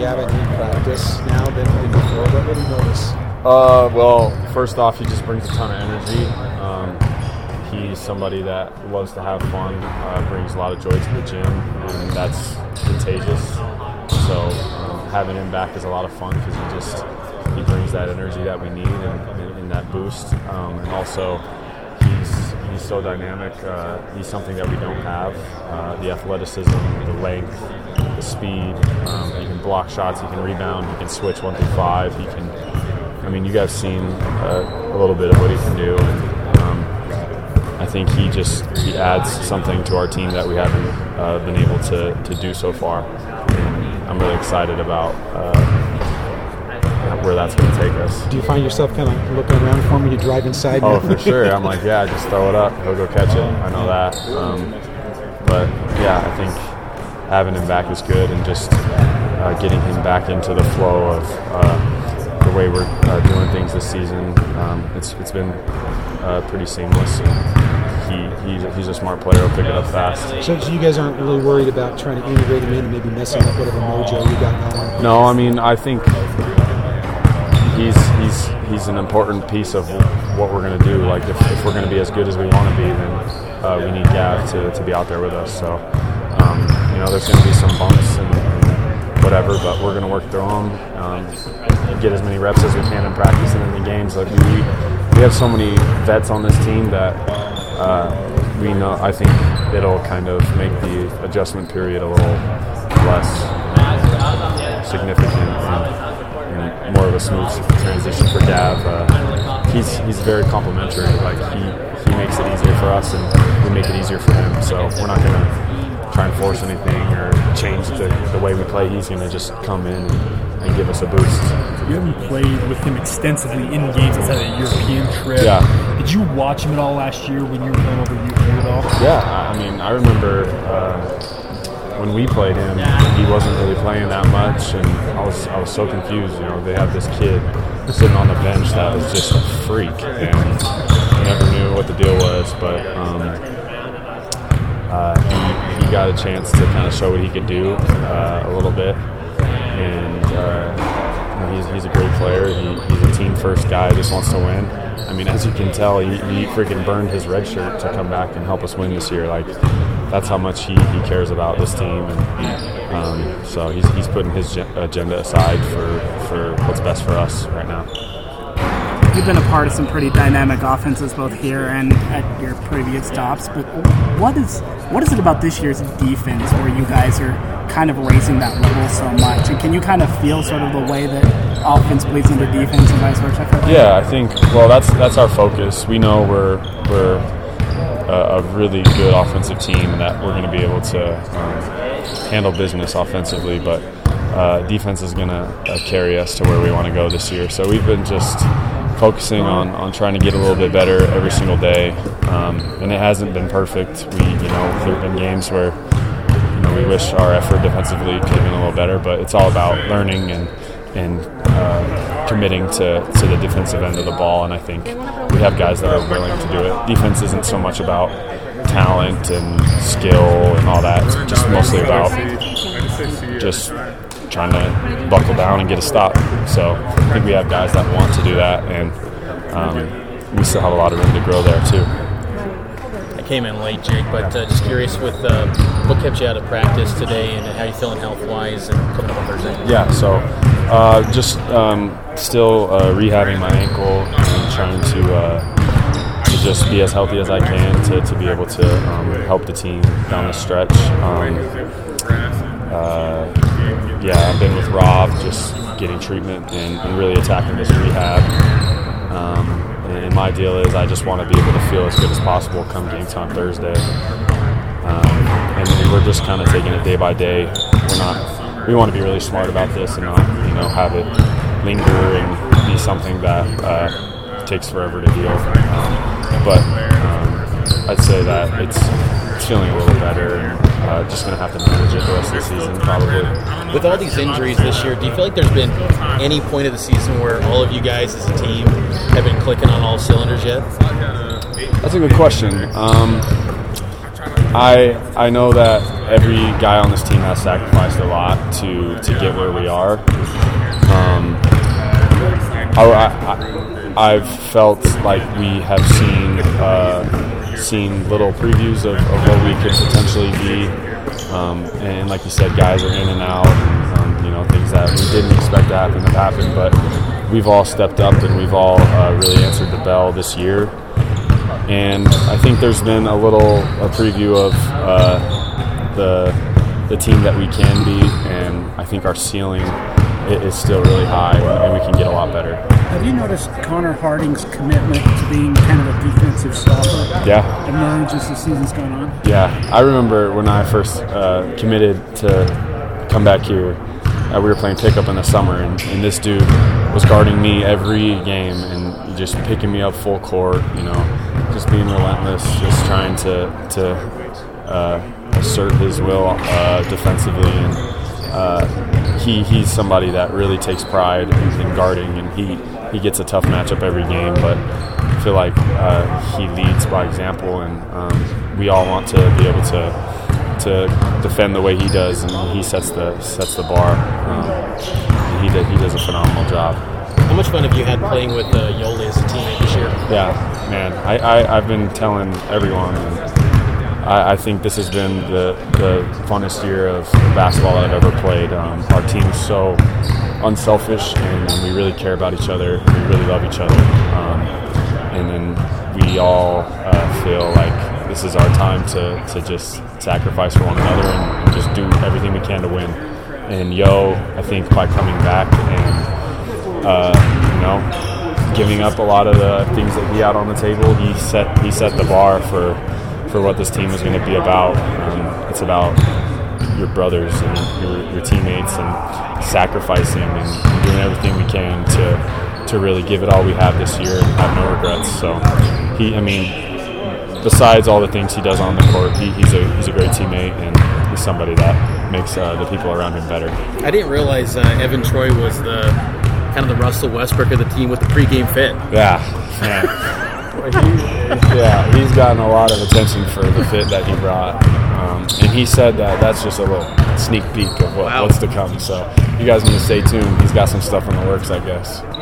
Gavin in practice now than, before? What, you notice? Uh, well, first off, he just brings a ton of energy. Um, he's somebody that loves to have fun, uh, brings a lot of joy to the gym, and that's contagious. So um, having him back is a lot of fun because he just he brings that energy that we need and, and that boost. Um, and also, he's he's so dynamic. Uh, he's something that we don't have. Uh, the athleticism, the length, the speed. Um, he can block shots. He can rebound. He can switch one through five. He can. I mean, you guys seen uh, a little bit of what he can do, and um, I think he just he adds something to our team that we haven't uh, been able to, to do so far. And I'm really excited about uh, where that's going to take us. Do you find yourself kind of looking around for me to drive inside? Oh, for sure. I'm like, yeah, just throw it up. He'll go catch it. I know that. Um, but yeah, I think having him back is good, and just uh, getting him back into the flow of uh, the way we're uh, doing things this season. Um, it's it's been uh, pretty seamless. And he, he's, he's a smart player. He'll pick it up fast. So, so you guys aren't really worried about trying to integrate him in and maybe messing up whatever mojo you got going? No, I mean I think he's he's he's an important piece of what we're going to do. Like if, if we're going to be as good as we want to be, then uh, we need Gav to, to be out there with us. So um, you know, there's going to be some bumps and, and whatever, but we're going to work through them. Um, get as many reps as we can in practice and in the games. Like we we have so many vets on this team that. Uh, we know. I think it'll kind of make the adjustment period a little less significant and, and more of a smooth transition for Gav. Uh, he's he's very complimentary. Like he he makes it easier for us, and we make it easier for him. So we're not going to try and force anything or change the, the way we play. He's going to just come in and, and, give us a boost. You haven't played with him extensively in games outside of a European trip. Yeah. Did you watch him at all last year when you were playing over here at all? Yeah, I mean, I remember. Uh, when we played him, he wasn't really playing that much, and I was I was so confused. You know, they had this kid sitting on the bench that was just a freak, and I never knew what the deal was. But um, uh, got a chance to kind of show what he could do uh, a little bit, and uh, he's, he's a great player. He, he's a team first guy. Just wants to win. I mean, as you can tell, he, he freaking burned his red shirt to come back and help us win this year. Like that's how much he, he cares about this team, and um, so he's, he's putting his agenda aside for, for what's best for us right now. You've been a part of some pretty dynamic offenses both here and at your previous stops, but what is what is it about this year's defense where you guys are kind of raising that level so much? And can you kind of feel sort of the way that offense bleeds into defense and vice versa? Yeah, I think well that's that's our focus. We know we're we're a, a really good offensive team and that we're going to be able to um, handle business offensively, but uh, defense is going to uh, carry us to where we want to go this year. So we've been just focusing on, on trying to get a little bit better every single day, um, and it hasn't been perfect. We, you know, there have been games where you know we wish our effort defensively could have been a little better, but it's all about learning and and uh, committing to, to the defensive end of the ball. And I think we have guys that are willing to do it. Defense isn't so much about talent and skill and all that. It's just mostly about just trying to buckle down and get a stop. So I think we have guys that want to do that, and um, we still have a lot of room to grow there too. I came in late, Jake, but uh, just curious with uh, what kept you out of practice today and how you feeling health wise and coming up on Thursday. Yeah, so uh, just um, still uh, rehabbing my ankle and trying to uh, to just be as healthy as I can to, to be able to um, help the team down the stretch. Um, uh, yeah, I've been with Rob just getting treatment and, and really attacking this rehab. Um, and my deal is I just want to be able to feel as good as possible come game time Thursday. Um, and, we're just kind of taking it day by day. We're not. We want to be really smart about this and not, you know, have it linger and be something that uh, takes forever to heal. Um, but um, I'd say that it's, it's feeling a little better. And, uh, just going to have to manage it the rest of the season, probably. With all these injuries this year, do you feel like there's been any point of the season where all of you guys as a team have been clicking on all cylinders yet? That's a good question. Um, I I know that every guy on this team has sacrificed a lot to to get where we are. Um, I, I, I've felt like we have seen uh, seen little previews of, of what we could potentially be, um, and like you said, guys are in and out. And, um, you know, things that we didn't expect to happen have happened, but we've all stepped up and we've all uh, really answered the bell this year. And I think there's been a little a preview of uh, the the team that we can be, and I think our ceiling i- is still really high, and we can get a lot better. Have you noticed Connor Harding's commitment to being kind of a defensive stopper Yeah. emerge as the season's gone on? Yeah, I remember when I first uh, committed to come back here. Uh, we were playing pickup in the summer, and, and this dude was guarding me every game and just picking me up full court. You know, just being relentless, just trying to to uh, assert his will uh, defensively. And uh, he he's somebody that really takes pride in, in guarding, and he he gets a tough matchup every game, but. I feel like uh, he leads by example, and um, we all want to be able to to defend the way he does, and he sets the sets the bar. Um, he did, he does a phenomenal job. How much fun have you had playing with uh, Yoli as a teammate this year? Yeah, man. I, I I've been telling everyone. And I, I think this has been the, the funnest year of basketball I've ever played. Um, our team is so unselfish, and, and we really care about each other. We really love each other. Um, and then we all uh, feel like this is our time to, to just sacrifice for one another and, and just do everything we can to win. And Yo, I think by coming back and uh, you know giving up a lot of the things that he had on the table, he set he set the bar for for what this team is going to be about. Um, it's about your brothers and your, your teammates and sacrificing and doing everything we can to to really give it all we have this year and have no regrets. So he, I mean, besides all the things he does on the court, he, he's a he's a great teammate and he's somebody that makes uh, the people around him better. I didn't realize uh, Evan Troy was the kind of the Russell Westbrook of the team with the pregame fit. Yeah, man. He- yeah, he's gotten a lot of attention for the fit that he brought, um, and he said that that's just a little sneak peek of what, Wow. what's to come. So you guys need to stay tuned. He's got some stuff in the works, I guess.